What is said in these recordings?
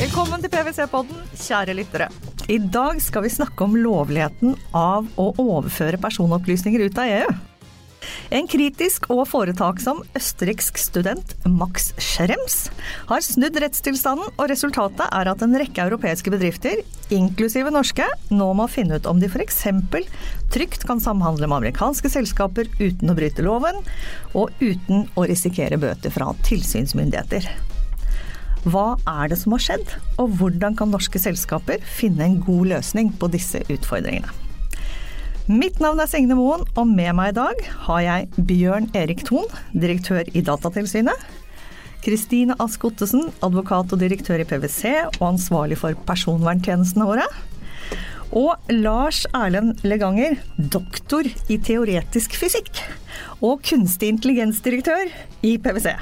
Velkommen til PwC-podden, kjære lyttere. I dag skal vi snakke om lovligheten av å overføre personopplysninger ut av EU. En kritisk og foretaksom østerriksk student, Max Schrems, har snudd rettstilstanden, og resultatet er at en rekke europeiske bedrifter, inklusive norske, nå må finne ut om de f.eks. trygt kan samhandle med amerikanske selskaper uten å bryte loven, og uten å risikere bøter fra tilsynsmyndigheter. Hva er det som har skjedd, og hvordan kan norske selskaper finne en god løsning på disse utfordringene? Mitt navn er Signe Moen, og med meg i dag har jeg Bjørn Erik Thon, direktør i Datatilsynet. Kristine Ask Ottesen, advokat og direktør i PwC og ansvarlig for personverntjenestene våre. Og Lars Erlend Leganger, doktor i teoretisk fysikk og kunstig intelligensdirektør i PwC.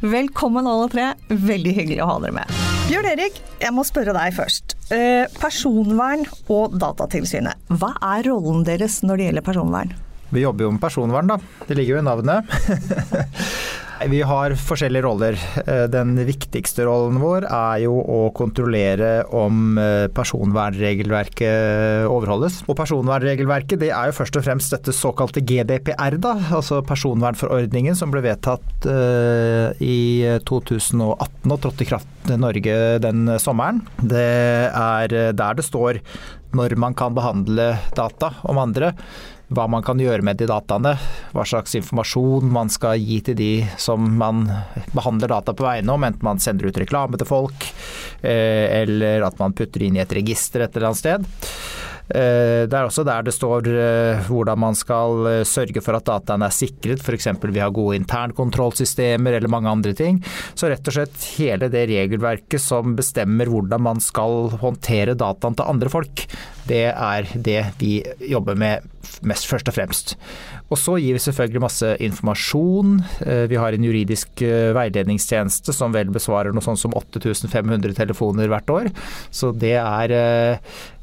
Velkommen alle tre, veldig hyggelig å ha dere med. Bjørn Erik, jeg må spørre deg først. Eh, personvern og Datatilsynet, hva er rollen deres når det gjelder personvern? Vi jobber jo med personvern, da. Det ligger jo i navnet. Vi har forskjellige roller. Eh, den viktigste rollen vår er jo å kontrollere om eh, personvernregelverket overholdes. Og personvernregelverket det er jo først og fremst dette såkalte GDPR, da, altså personvernforordningen som ble vedtatt i 2018 og trådte i kraft i Norge den sommeren. Det er der det står når man kan behandle data om andre hva man kan gjøre med de dataene. Hva slags informasjon man skal gi til de som man behandler data på vegne om, enten man sender ut reklame til folk, eh, eller at man putter inn i et register et eller annet sted. Eh, det er også der det står eh, hvordan man skal eh, sørge for at dataene er sikret, f.eks. vi har gode internkontrollsystemer eller mange andre ting. Så rett og slett hele det regelverket som bestemmer hvordan man skal håndtere dataen til andre folk, det er det vi jobber med mest først og fremst. Og så gir vi selvfølgelig masse informasjon. Vi har en juridisk veiledningstjeneste som vel besvarer noe sånt som 8500 telefoner hvert år. Så det er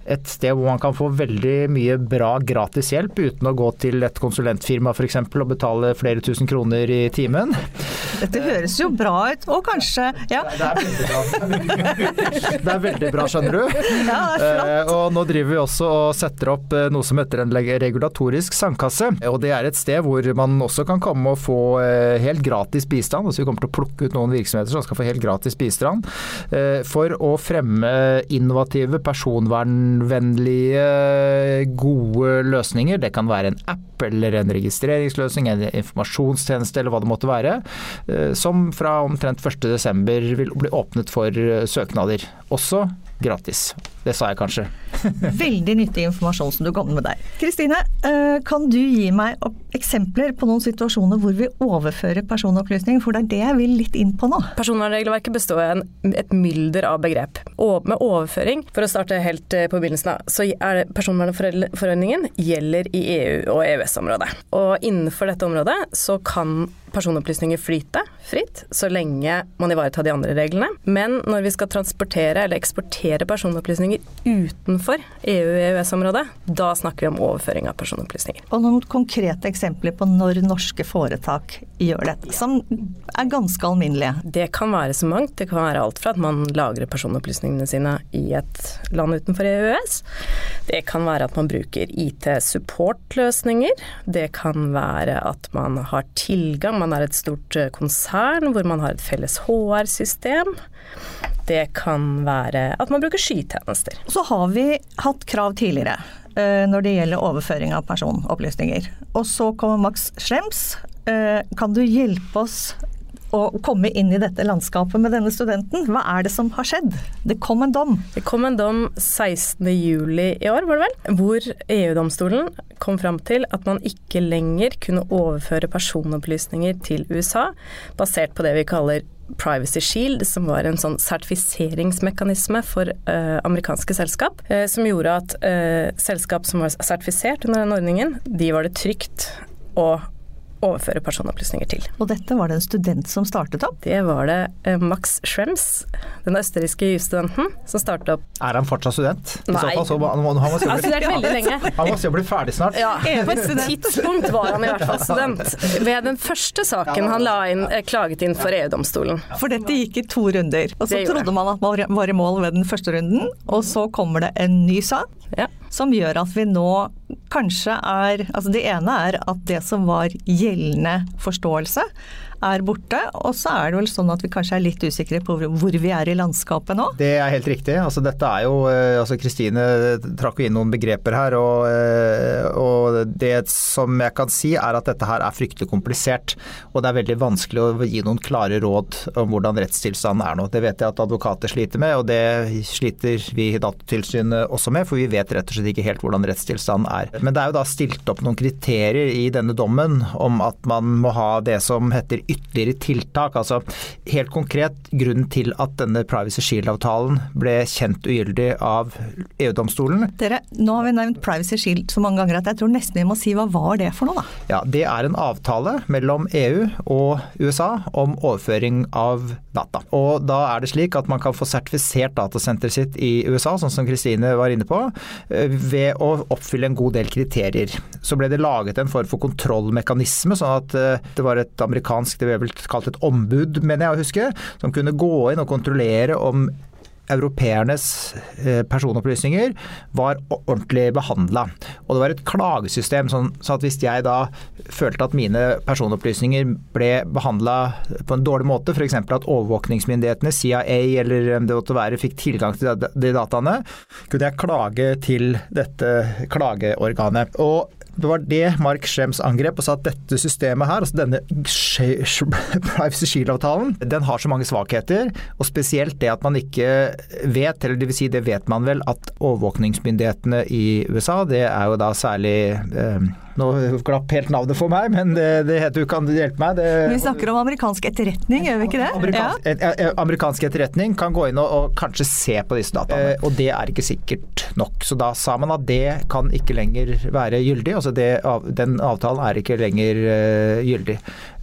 et sted hvor man kan få veldig mye bra gratis hjelp uten å gå til et konsulentfirma f.eks. og betale flere tusen kroner i timen. Dette høres jo bra ut, og kanskje ja. Det, er veldig bra. Det er veldig bra, skjønner du. Ja, det er flott. Eh, og nå driver vi også og setter opp eh, noe som heter en regulatorisk sandkasse. Og det er et sted hvor man også kan komme og få eh, helt gratis bistand. Altså vi kommer til å plukke ut noen virksomheter som skal få helt gratis bistand for å fremme innovative personvern personvernvennlige, gode løsninger. Det kan være en app eller en registreringsløsning, en informasjonstjeneste eller hva det måtte være. Eh, som fra omtrent 1.12 vil bli åpnet for eh, søknader. Også gratis. Det sa jeg kanskje. Veldig nyttig informasjon som du kom med der. Kristine, eh, kan du gi meg eksempler på noen situasjoner hvor vi overfører personopplysninger? For det er det jeg vil litt inn på nå. Personvernregelverket består av et mylder av begrep. Og med overføring, for å starte helt eh, på begynnelsen av, så er personvernforordningen gjelder i EU og EØS-området. Og innenfor dette området så kan personopplysninger flyte fritt, så lenge man ivaretar de andre reglene. Men når vi skal transportere eller eksportere personopplysninger utenfor EU-EØS-området, da snakker vi om overføring av personopplysninger. Og noen konkrete eksempler på når norske foretak gjør dette, som er ganske alminnelige? Det kan være så mangt. Det kan være alt fra at man lagrer personopplysningene sine i et land utenfor EØS. Det kan være at man bruker IT-supportløsninger. Det kan være at man har tilgang, man er et stort eh, konsern hvor man har et felles HR-system. Det kan være at man bruker skytjenester. Så har vi hatt krav tidligere eh, når det gjelder overføring av personopplysninger. Og så kommer Max Schrems. Eh, kan du hjelpe oss å komme inn i dette landskapet med denne studenten. Hva er det som har skjedd? Det kom en dom. Det kom en dom 16.07 i år, var det vel, hvor EU-domstolen kom fram til at man ikke lenger kunne overføre personopplysninger til USA basert på det vi kaller Privacy Shield, som var en sånn sertifiseringsmekanisme for uh, amerikanske selskap, uh, som gjorde at uh, selskap som var sertifisert under den ordningen, de var det trygt å overføre personopplysninger til. Og dette var det en student som startet opp? Det var det eh, Max Schrems, den østerrikske jusstudenten, som startet opp. Er han fortsatt student? I Nei. så fall så må, han, han, må, Han har studert veldig lenge. han må bli ferdig snart. Ja, på et tidspunkt var han i hvert fall student. Ved den første saken han la inn, eh, klaget inn for EU-domstolen. For dette gikk i to runder. Og så trodde man at man var i mål ved den første runden, og så kommer det en ny sak. Ja. Som gjør at vi nå kanskje er Altså det ene er at det som var gjeldende forståelse, er borte. Og så er det vel sånn at vi kanskje er litt usikre på hvor vi er i landskapet nå. Det er helt riktig. Altså, dette er jo eh, altså Kristine trakk jo inn noen begreper her. Og, eh, og det som jeg kan si er at dette her er fryktelig komplisert. Og det er veldig vanskelig å gi noen klare råd om hvordan rettstilstanden er nå. Det vet jeg at advokater sliter med, og det sliter vi i Datatilsynet også med. For vi vet rett og slett ikke helt hvordan rettstilstanden er. Men det er jo da stilt opp noen kriterier i denne dommen om at man må ha det som heter ytterligere tiltak. Altså helt konkret grunnen til at denne Privacy Shield-avtalen ble kjent ugyldig av EU-domstolen. Dere, nå har vi nevnt Privacy Shield så mange ganger at jeg tror nesten vi må si hva var det for noe, da? Ja, Det er en avtale mellom EU og USA om overføring av data. Og Da er det slik at man kan få sertifisert datasenteret sitt i USA, sånn som Kristine var inne på, eh, ved å oppfylle en god del kriterier. Så ble det laget en form for kontrollmekanisme, sånn at eh, det var et amerikansk, det ble vel kalt et ombud, mener jeg å huske, som kunne gå inn og kontrollere om europeernes eh, personopplysninger var ordentlig behandla. Og det var et klagesystem, sånn så at hvis jeg da følte at mine personopplysninger ble behandla på en dårlig måte, f.eks. at overvåkningsmyndighetene, CIA eller det måtte være, fikk tilgang til de dataene, kunne jeg klage til dette klageorganet. Og det var det Mark Schrems angrep og sa at dette systemet her, altså denne Privacy Shield-avtalen, den har så mange svakheter. Og spesielt det at man ikke vet, eller vil si det vet man vel, at overvåkningsmyndighetene i USA, det er jo da særlig eh, Nå glapp helt navnet for meg, men det, det heter du kan hjelpe meg. Det, Vi snakker om amerikansk etterretning, gjør vi ikke det? Amerikansk, ja. et, amerikansk etterretning kan gå inn og, og kanskje se på disse dataene, eh, og det er ikke sikkert nok. Så da sa man at det kan ikke lenger være gyldig. altså det, Den avtalen er ikke lenger uh, gyldig.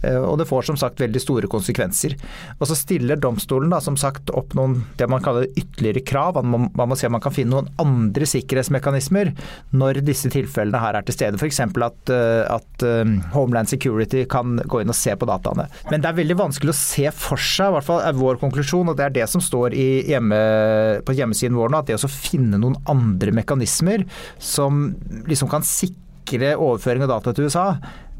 Eh, og det får som sagt veldig store konsekvenser. Og så stiller domstolen da som sagt opp noen det man kaller ytterligere krav. Man må, man må se om man kan finne noen andre sikkerhetsmekanismer når disse tilfellene her er til stede. F.eks. at, eh, at eh, Homeland Security kan gå inn og se på dataene. Men det er veldig vanskelig å se for seg, i hvert fall er vår konklusjon, og det er det som står hjemme, på hjemmesiden vår nå, at det å finne noen andre mekanismer som liksom kan sikre overføring av data til USA,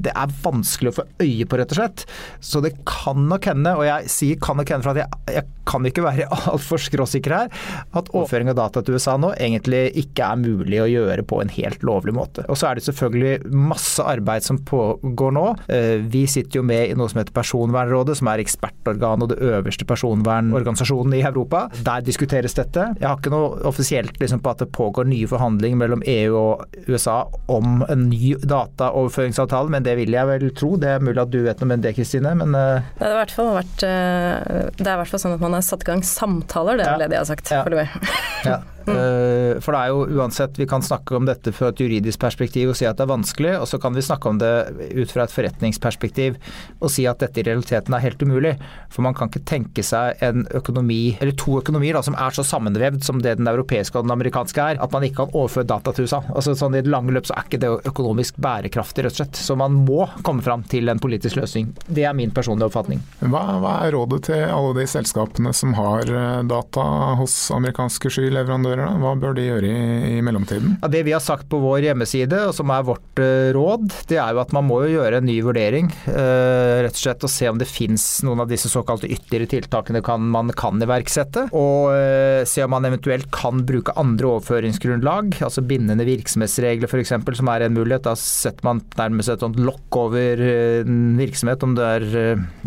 det er vanskelig å få øye på, rett og slett. Så det kan nok hende, og jeg sier kan nok hende for at jeg, jeg kan ikke være altfor skråsikker her, at overføring av data til USA nå egentlig ikke er mulig å gjøre på en helt lovlig måte. Og så er det selvfølgelig masse arbeid som pågår nå. Eh, Vi sitter jo med i noe som heter Personvernrådet, som er ekspertorgan og det øverste personvernorganisasjonen i Europa. Der diskuteres dette. Jeg har ikke noe offisielt liksom, på at det pågår nye forhandlinger mellom EU og USA om en ny dataoverføringsavtale, men det vil jeg vel tro. Det er mulig at du vet noe om det, Kristine, men eh, Det er, i hvert fall vært, eh, det er i hvert fall sånn at man har satt i gang samtaler, det er vel det de har sagt. Ja. foreløpig. Ja. Eh, For det er jo uansett, vi kan snakke om dette fra et juridisk perspektiv og si at det er vanskelig, og så kan vi snakke om det ut fra et forretningsperspektiv og si at dette i realiteten er helt umulig. For man kan ikke tenke seg en økonomi, eller to økonomier da, som er så sammenvevd som det den europeiske og den amerikanske er, at man ikke kan overføre data til USA. Altså sånn I det lange løp så er ikke det økonomisk bærekraftig, rett og slett. Så man må komme fram til en politisk løsning. Det er min personlige oppfatning. Hva, hva er rådet til alle de selskapene som har eh, data hos amerikanske skyleverandører? Da? Hva bør de gjøre i, i mellomtiden? Ja, det vi har sagt på vår hjemmeside, og som er vårt eh, råd, det er jo at man må jo gjøre en ny vurdering. eh, rett og slett og se om det finnes noen av disse såkalte ytterligere tiltakene kan, man kan iverksette. Og eh, se om man eventuelt kan bruke andre overføringsgrunnlag, altså bindende virksomhetsregler f.eks., som er en mulighet. Da setter man nærmest et sånt lokk over en virksomhet, om det er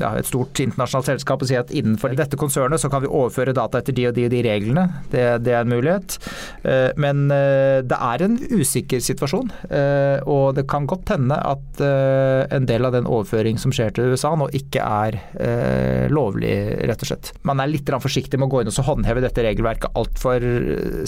ja, et stort internasjonalt selskap, og si at innenfor dette konsernet så kan vi overføre data etter de og de og de reglene. Det, det er en mulighet. Virksomhet. Men det er en usikker situasjon, og det kan godt hende at en del av den overføring som skjer til USA nå ikke er lovlig, rett og slett. Man er litt forsiktig med å gå inn og håndheve dette regelverket altfor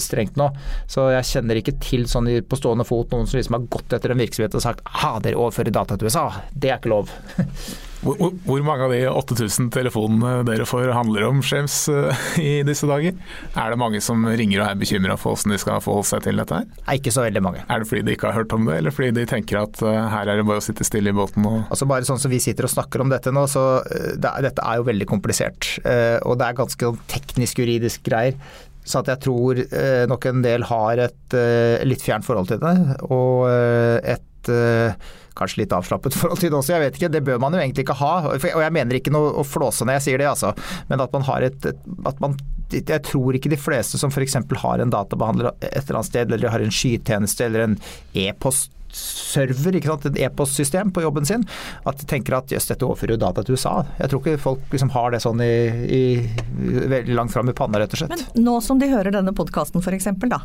strengt nå. Så jeg kjenner ikke til sånn på stående fot noen som liksom har gått etter en virksomhet og sagt ha, dere overfører data til USA. Det er ikke lov. Hvor, hvor, mange av de 8000 telefonene dere får handler om James eh, i disse dager? Er det mange som ringer og er bekymra for hvordan de skal forholde seg til dette her? Nei, ikke så veldig mange. Er det fordi de ikke har hørt om det, eller fordi de tenker at uh, her er det bare å sitte stille i båten og Altså Bare sånn som vi sitter og snakker om dette nå, så uh, det, dette er jo veldig komplisert. Og det er ganske sånn teknisk-juridisk greier. Så at jeg tror nok en del har et litt fjernt forhold til det. Og et kanskje litt avslappet forhold til det også, jeg vet ikke. Det bør man jo egentlig ikke ha. Og jeg mener ikke noe å flåse når jeg sier det, altså. Men at man har et, at man jeg tror ikke de fleste som f.eks. har en databehandler et eller annet sted, eller har en skytjeneste eller en e-post server, ikke sant? et e-postsystem på jobben sin, at de tenker at jøss, dette overfører jo data til USA. Jeg tror ikke folk liksom har det sånn i, i veldig langt fram i panna, rett og slett. Men nå som de hører denne podkasten f.eks., da.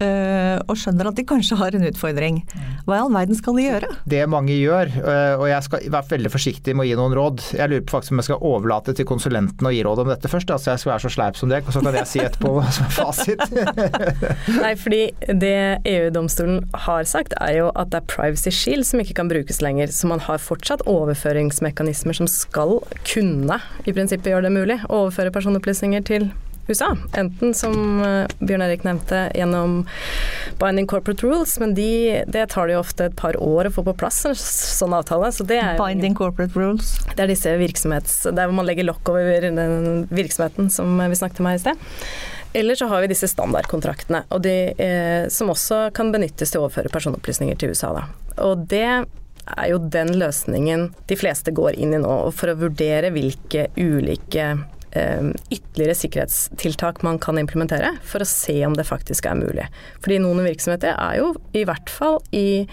Eh, og skjønner at de kanskje har en utfordring. Hva i all verden skal de gjøre? Det mange gjør, eh, og jeg skal være veldig forsiktig med å gi noen råd. Jeg lurer på faktisk om jeg skal overlate til konsulenten å gi råd om dette først. Altså jeg skal være så sleip som deg, og så kan jeg si etterpå hva som er fasit. Nei, fordi det EU-domstolen har sagt er jo at det er privacy shield som ikke kan brukes lenger. Så man har fortsatt overføringsmekanismer som skal kunne i prinsippet gjøre det mulig å overføre personopplysninger til USA. Enten som eh, Bjørn Erik nevnte, gjennom binding corporate rules, men de, det tar det jo ofte et par år å få på plass en sånn avtale. Så det er, binding corporate rules? Det er disse virksomhets... Det er hvor man legger lokk over den virksomheten som vi snakket om her i sted. Eller så har vi disse standardkontraktene, de, eh, som også kan benyttes til å overføre personopplysninger til USA. Da. Og det er jo den løsningen de fleste går inn i nå, for å vurdere hvilke ulike ytterligere sikkerhetstiltak man kan implementere for å se om det faktisk er mulig. Fordi noen virksomheter er jo i hvert fall i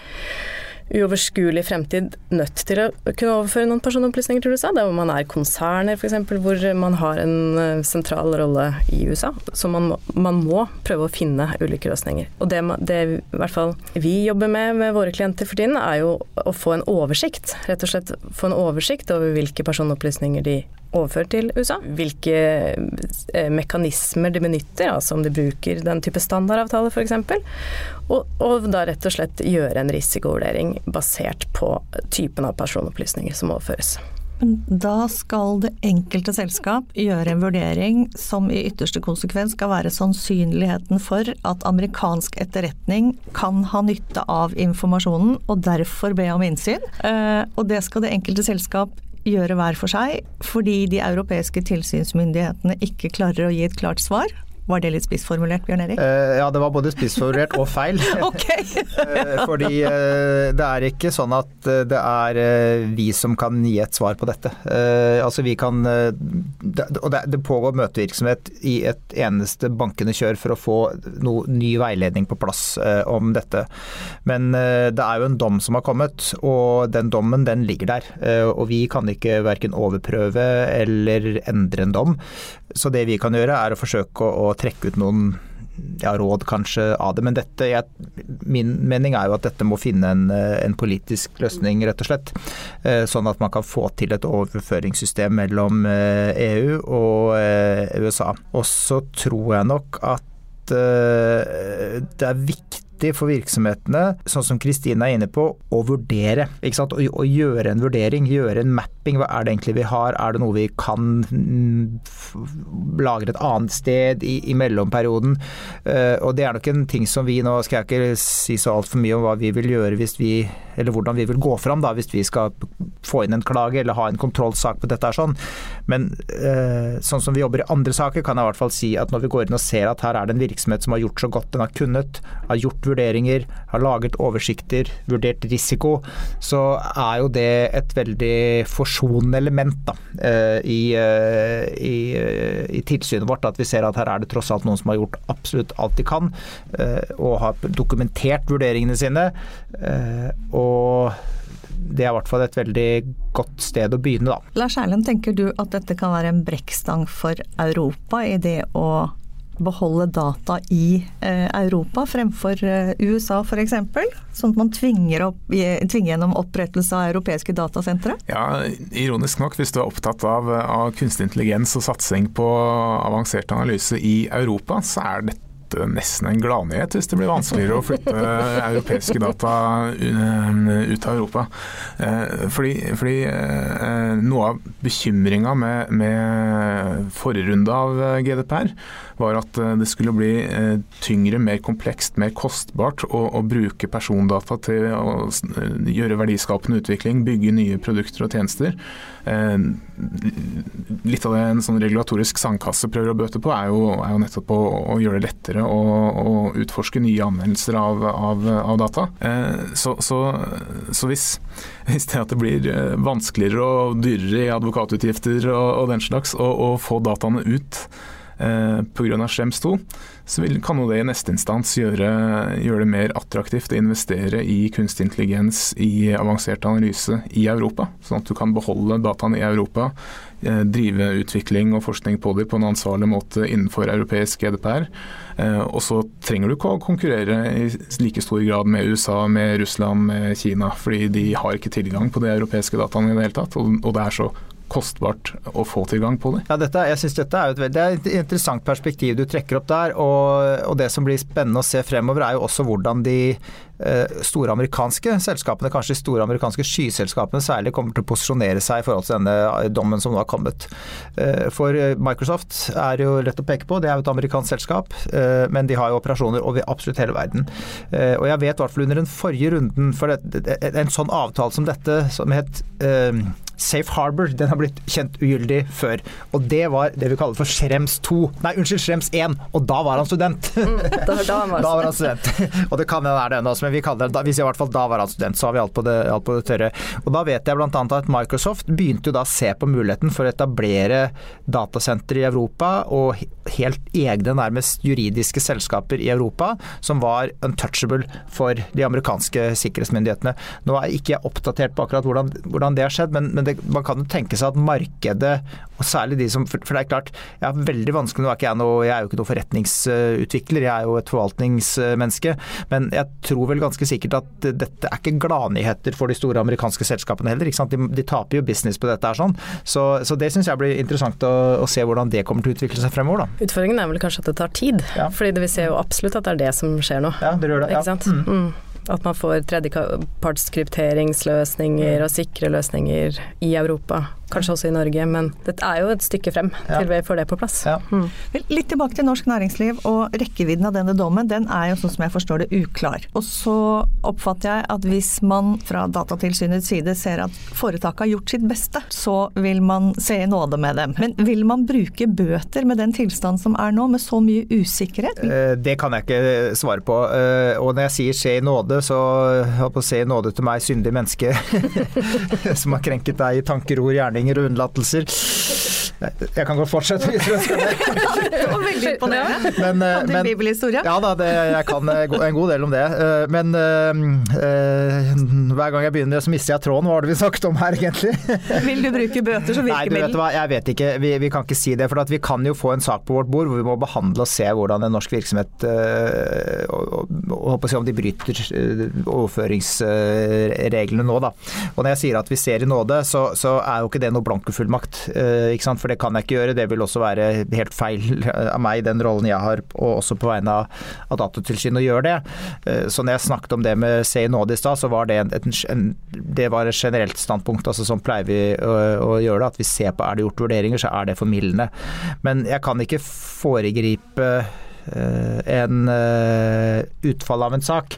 uoverskuelig fremtid nødt til å kunne overføre noen personopplysninger til USA. Der hvor man er konserner f.eks., hvor man har en eh, sentral rolle i USA. Så man må, man må prøve å finne ulike løsninger. Og det, det, i hvert fall vi jobber med med våre klienter for tiden, er jo å få en oversikt. Rett og slett få en oversikt over hvilke personopplysninger de overført til USA. Hvilke eh, mekanismer de benytter, altså om de bruker den type standardavtale f.eks. Og, og da rett og slett gjøre en risikovurdering basert på typen av personopplysninger som overføres. Da skal det enkelte selskap gjøre en vurdering som i ytterste konsekvens skal være sannsynligheten for at amerikansk etterretning kan ha nytte av informasjonen og derfor be om innsyn. Eh, og det skal det enkelte selskap gjøre hver for seg, fordi de europeiske tilsynsmyndighetene ikke klarer å gi et klart svar. Var det litt spissformulert, Bjørn Erik? Uh, ja, det var både spissformulert og feil. uh, fordi uh, det er ikke sånn at det er vi som kan gi et svar på dette. altså vi kan det, Og det, det, pågår møtevirksomhet i et eneste bankende kjør for å få noe ny veiledning på plass om dette. Men det er jo en dom som har kommet, og den dommen den ligger der. og vi kan ikke verken overprøve eller endre en dom. Så det vi kan gjøre er å forsøke å, trekke ut noen ja, råd kanskje av det. Men dette, jeg, min mening er jo at dette må finne en, en, politisk løsning, rett og slett. Eh, sånn at man kan få til et overføringssystem mellom EU eh, e og eh, USA. Og så tror jeg nok at det er viktig viktig for virksomhetene, sånn som Kristine er inne på, å vurdere. Ikke sant? Å, å, gjøre en vurdering, gjøre en mapping. Hva er det egentlig vi har? Er det noe vi kan mm, lagre et annet sted i, i mellomperioden? Uh, og det er nok en ting som vi nå skal jeg ikke si så altfor mye om hva vi vil gjøre hvis vi eller hvordan vi vil gå fram da, hvis vi skal få inn en klage eller ha en kontrollsak på dette. er sånn. Men uh, sånn som vi jobber i andre saker, kan jeg i hvert fall si at når vi går inn og ser at her er det en virksomhet som har gjort så godt den har kunnet, har gjort vurderinger, har laget oversikter, vurdert risiko, så er jo det et veldig forsonende element da, eh, i, eh, i, eh, i, tilsynet vårt. At vi ser at her er det tross alt noen som har gjort absolutt alt de kan, og har dokumentert vurderingene sine. Og det er i hvert fall et veldig godt sted å begynne, da. Lars Erlend, tenker du at dette kan være en brekkstang for Europa i det å beholde data i eh, Europa fremfor eh, USA f.eks.? Sånn at man tvinger, opp, tvinger, gjennom opprettelse av europeiske datasentre? Ja, ironisk nok, hvis du er opptatt av, av kunstig intelligens og satsing på avansert analyse i Europa, så er dette nesten en gladnyhet hvis det blir vanskeligere å flytte europeiske data ut av Europa. Eh, fordi, fordi eh, noe av bekymringa med, med forrige runde av GDPR var at eh, det skulle bli tyngre, mer komplekst, mer kostbart å, å bruke persondata til å gjøre verdiskapende utvikling, bygge nye produkter og tjenester. Litt av det en sånn regulatorisk sandkasse prøver å bøte på, er jo, er jo nettopp å, å gjøre det lettere å, å utforske nye anvendelser av, av, av data. Eh, så, så, så hvis, hvis, det at det blir eh, vanskeligere og dyrere i advokatutgifter og, og den slags å få dataene ut eh, pga. Schrems 2, så vil, kan jo det i neste instans gjøre, gjøre, det mer attraktivt å investere i kunstig intelligens i avansert analyse i Europa. Sånn at du kan beholde dataene i Europa, eh, drive utvikling og forskning på dem på en ansvarlig måte innenfor europeisk GDPR. Eh, og så trenger du ikke å konkurrere i like stor grad med USA, med Russland, med Kina. Fordi de har ikke tilgang på de europeiske dataene i det hele tatt. Og, og det er så kostbart å få tilgang på det. Ja, dette, jeg synes dette er, et, det er et interessant perspektiv du trekker opp der. Og, og, det som blir spennende å se fremover, er jo også hvordan de eh, store amerikanske selskapene, kanskje de store amerikanske skyselskapene særlig, kommer til å posisjonere seg i forhold til denne eh, dommen som nå har kommet. Eh, for eh, Microsoft er jo lett å peke på, det er jo et amerikansk selskap, eh, men de har jo operasjoner over absolutt hele verden. Eh, og jeg vet i hvert fall under den forrige runden for det, en sånn avtale som dette, som het Safe Harbor den har blitt kjent ugyldig før. Og det var det vi kaller for Schrems 2. Nei, unnskyld, Schrems 1. Og da var han student. Mm, da, da, var da, var han student. og det kan hende det er det ennå, men vi kaller det, i hvert fall da var han student. Så har vi alt på det, alt på det tørre. Og da vet jeg bl.a. at Microsoft begynte jo da å se på muligheten for å etablere datasentre i Europa og helt egne, nærmest juridiske selskaper i Europa som var untouchable for de amerikanske sikkerhetsmyndighetene. Nå er jeg ikke oppdatert på akkurat hvordan, hvordan det har skjedd, men, men det, man kan jo tenke seg at markedet, og særlig de som For det er klart, jeg har veldig vanskelig Nå er ikke jeg noe, jeg er jo ikke noe forretningsutvikler, jeg er jo et forvaltningsmenneske. Men jeg tror vel ganske sikkert at dette er ikke gladnyheter for de store amerikanske selskapene heller. De, de, taper jo business på dette her sånn. Så, så det syns jeg blir interessant å, å, se hvordan det kommer til å utvikle seg fremover, da. Utfordringen er vel kanskje at det tar tid. Ja. Fordi det, vi ser jo absolutt at det er det som skjer nå. Ja, det gjør det. Ikke sant? Mm. Mm. At man får tredjepartskrypteringsløsninger og sikre løsninger i Europa kanskje også i Norge, men det er jo et stykke frem ja. til vi får det på plass. Ja. Mm. Litt tilbake til norsk næringsliv og rekkevidden av denne dommen. Den er jo sånn som jeg forstår det uklar. Og så oppfatter jeg at hvis man fra Datatilsynets side ser at foretaket har gjort sitt beste, så vil man se i nåde med dem. Men vil man bruke bøter med den tilstand som er nå, med så mye usikkerhet? Eh, det kan jeg ikke svare på. Eh, og når jeg sier se i nåde, så holdt på å se i nåde til meg, syndig menneske, som har krenket deg i tanker, ord, hjerne gjerninger og unnlatelser. Jeg kan godt fortsette hvis du ønsker det. det var veldig imponerende. Men, men, bibelhistorie? Ja da, det, jeg kan eh, en god del om det. Eh, men uh, hver gang jeg begynner så mister jeg tråden. Hva var det vi snakket om her egentlig? Vil du bruke bøter som virkemiddel? Nei, du vet hva, jeg vet ikke. Vi, vi, kan ikke si det. For vi kan jo få en sak på vårt bord hvor vi må behandle og se hvordan en norsk virksomhet og, og, og, og om de bryter overføringsreglene nå, da. Og når jeg sier at vi ser i nåde, så, så er jo ikke det noe blankofullmakt. Ikke sant? For det kan jeg ikke gjøre. Det vil også være helt feil av meg, den rollen jeg har, og også på vegne av, Datatilsynet, å gjøre det. Eh, så når jeg snakket om det med se i nåde stad, så var det, en, en, det var et generelt standpunkt. altså Sånn pleier vi å, å, gjøre det. At vi ser på er det gjort vurderinger, så er det formildende. Men jeg kan ikke foregripe eh, en utfall av en sak.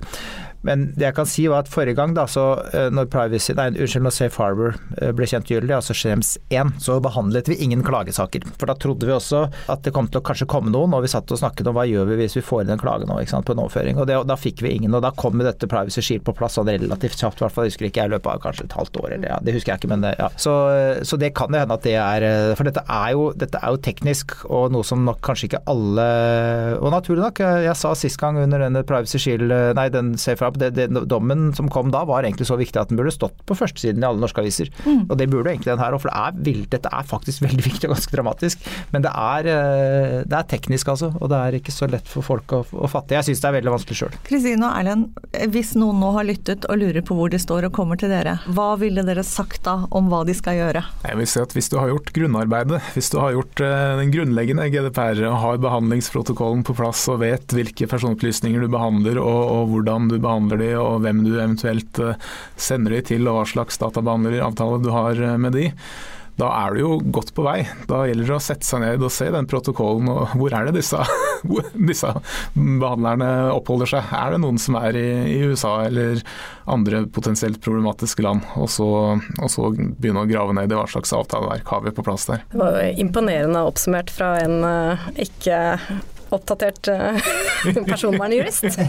Men det jeg kan si var at forrige gang, da, så eh, når privacy, nei, unnskyld, når Safe Harbor eh, ble kjent gyldig, altså Schrems 1, så behandlet vi ingen klagesaker. For da trodde vi også at det kom til å kanskje komme noen, og vi satt og snakket om hva gjør vi hvis vi får inn en klage nå sant, på en overføring. Og, det, og da fikk vi ingen. Og da kom dette Privacy Shield på plass sånn relativt kjapt, i hvert fall husker ikke jeg i løpet av kanskje et halvt år eller ja, det husker jeg ikke, men ja. Så, så det kan jo hende at det er For dette er, jo, dette er jo teknisk og noe som nok kanskje ikke alle Og naturlig nok, jeg sa sist gang under denne Privacy Shield, nei den Safe Harbor drap. Det, det, dommen som kom da var egentlig så viktig at den burde stått på førstesiden i alle norske aviser. Mm. Og det burde egentlig den her òg, for det er vilt, dette er faktisk veldig viktig og ganske dramatisk. Men det er, eh, det er teknisk, altså. Og det er ikke så lett for folk å, å fatte. Jeg syns det er veldig vanskelig sjøl. Kristine og Erlend, hvis noen nå har lyttet og lurer på hvor de står og kommer til dere, hva ville dere sagt da om hva de skal gjøre? Jeg vil si at Hvis du har gjort grunnarbeidet, hvis du har gjort eh, den grunnleggende GDPR og har behandlingsprotokollen på plass og vet hvilke personopplysninger du behandler og, og hvordan du behandler de og hvem du eventuelt eh, sender de til og hva slags databehandleravtale du har eh, med de, da er du jo godt på vei. Da gjelder det å sette seg ned og se den protokollen, og hvor er det disse, disse behandlerne oppholder seg. Er det noen som er i, i USA eller andre potensielt problematiske land, og så, og så, begynne å grave ned i hva slags avtaleverk har vi på plass der. Det var imponerende oppsummert fra en uh, ikke oppdatert uh, personvernjurist.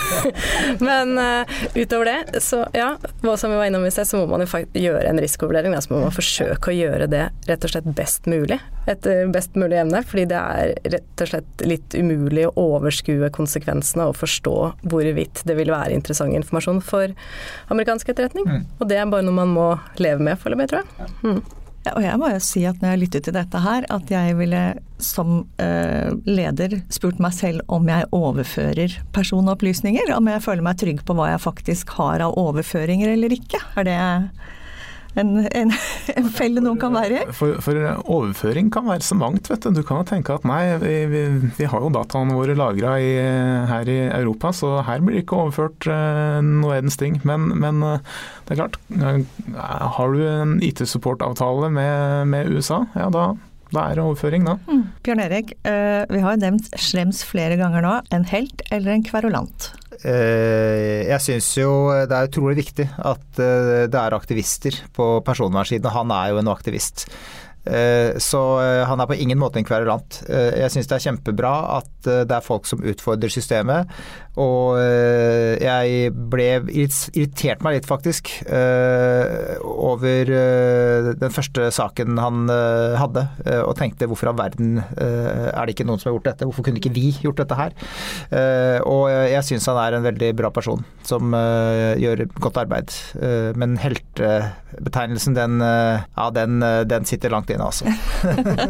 Men uh, utover det, så ja, som vi var innom i sted, så må man jo gjøre en risikovurdering. Så må man forsøke å gjøre det rett og slett best mulig. Etter best mulig evne. Fordi det er rett og slett litt umulig å overskue konsekvensene og forstå hvorvidt det vil være interessant informasjon for amerikansk etterretning. Mm. Og det er bare noe man må leve med foreløpig, tror jeg. Mm. Ja, og jeg må jo si at når jeg lyttet til dette her, at jeg ville som uh, leder spurt meg selv om jeg overfører personopplysninger. Om jeg føler meg trygg på hva jeg faktisk har av overføringer eller ikke. Er det en, en, en, felle noen kan være i? For, for, overføring kan være så mangt, vet du. Du kan jo tenke at nei, vi, vi, vi har jo dataene våre lagra her i Europa, så her blir det ikke overført uh, noe edens ting. Men, men uh, det er klart, uh, har du en IT-supportavtale med, med, USA, ja da da er det overføring, da. Mm. Bjørn Erik, vi har nevnt Schrems flere ganger nå. En helt eller en kverulant? Eh, jeg syns jo det er utrolig viktig at eh, det er aktivister på personvernsiden. Han er jo en aktivist. Eh, så han er på ingen måte en kverulant. Jeg syns det er kjempebra at det er folk som utfordrer systemet. Og jeg ble irritert meg litt, faktisk, over den første saken han hadde. Og tenkte hvorfor av verden er det ikke noen som har gjort dette? Hvorfor kunne ikke vi gjort dette her? Og jeg syns han er en veldig bra person som gjør godt arbeid. Men heltebetegnelsen, den, ja, den, den sitter langt inne, altså.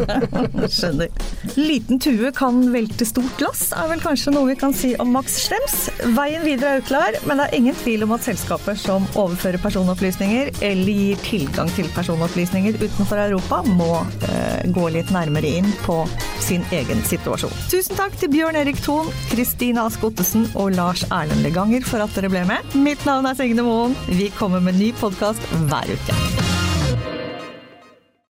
Skjønner. Liten tue kan velte stort glass, er vel kanskje noe vi kan si om Max Schrems. Veien videre er uklar, men det er ingen tvil om at selskaper som overfører personopplysninger eller gir tilgang til personopplysninger utenfor Europa, må eh, gå litt nærmere inn på sin egen situasjon. Tusen takk til Bjørn Erik Thon, Kristina Ask Ottesen og Lars Erlend Leganger for at dere ble med. Mitt navn er Signe Moen. Vi kommer med ny podkast hver uke.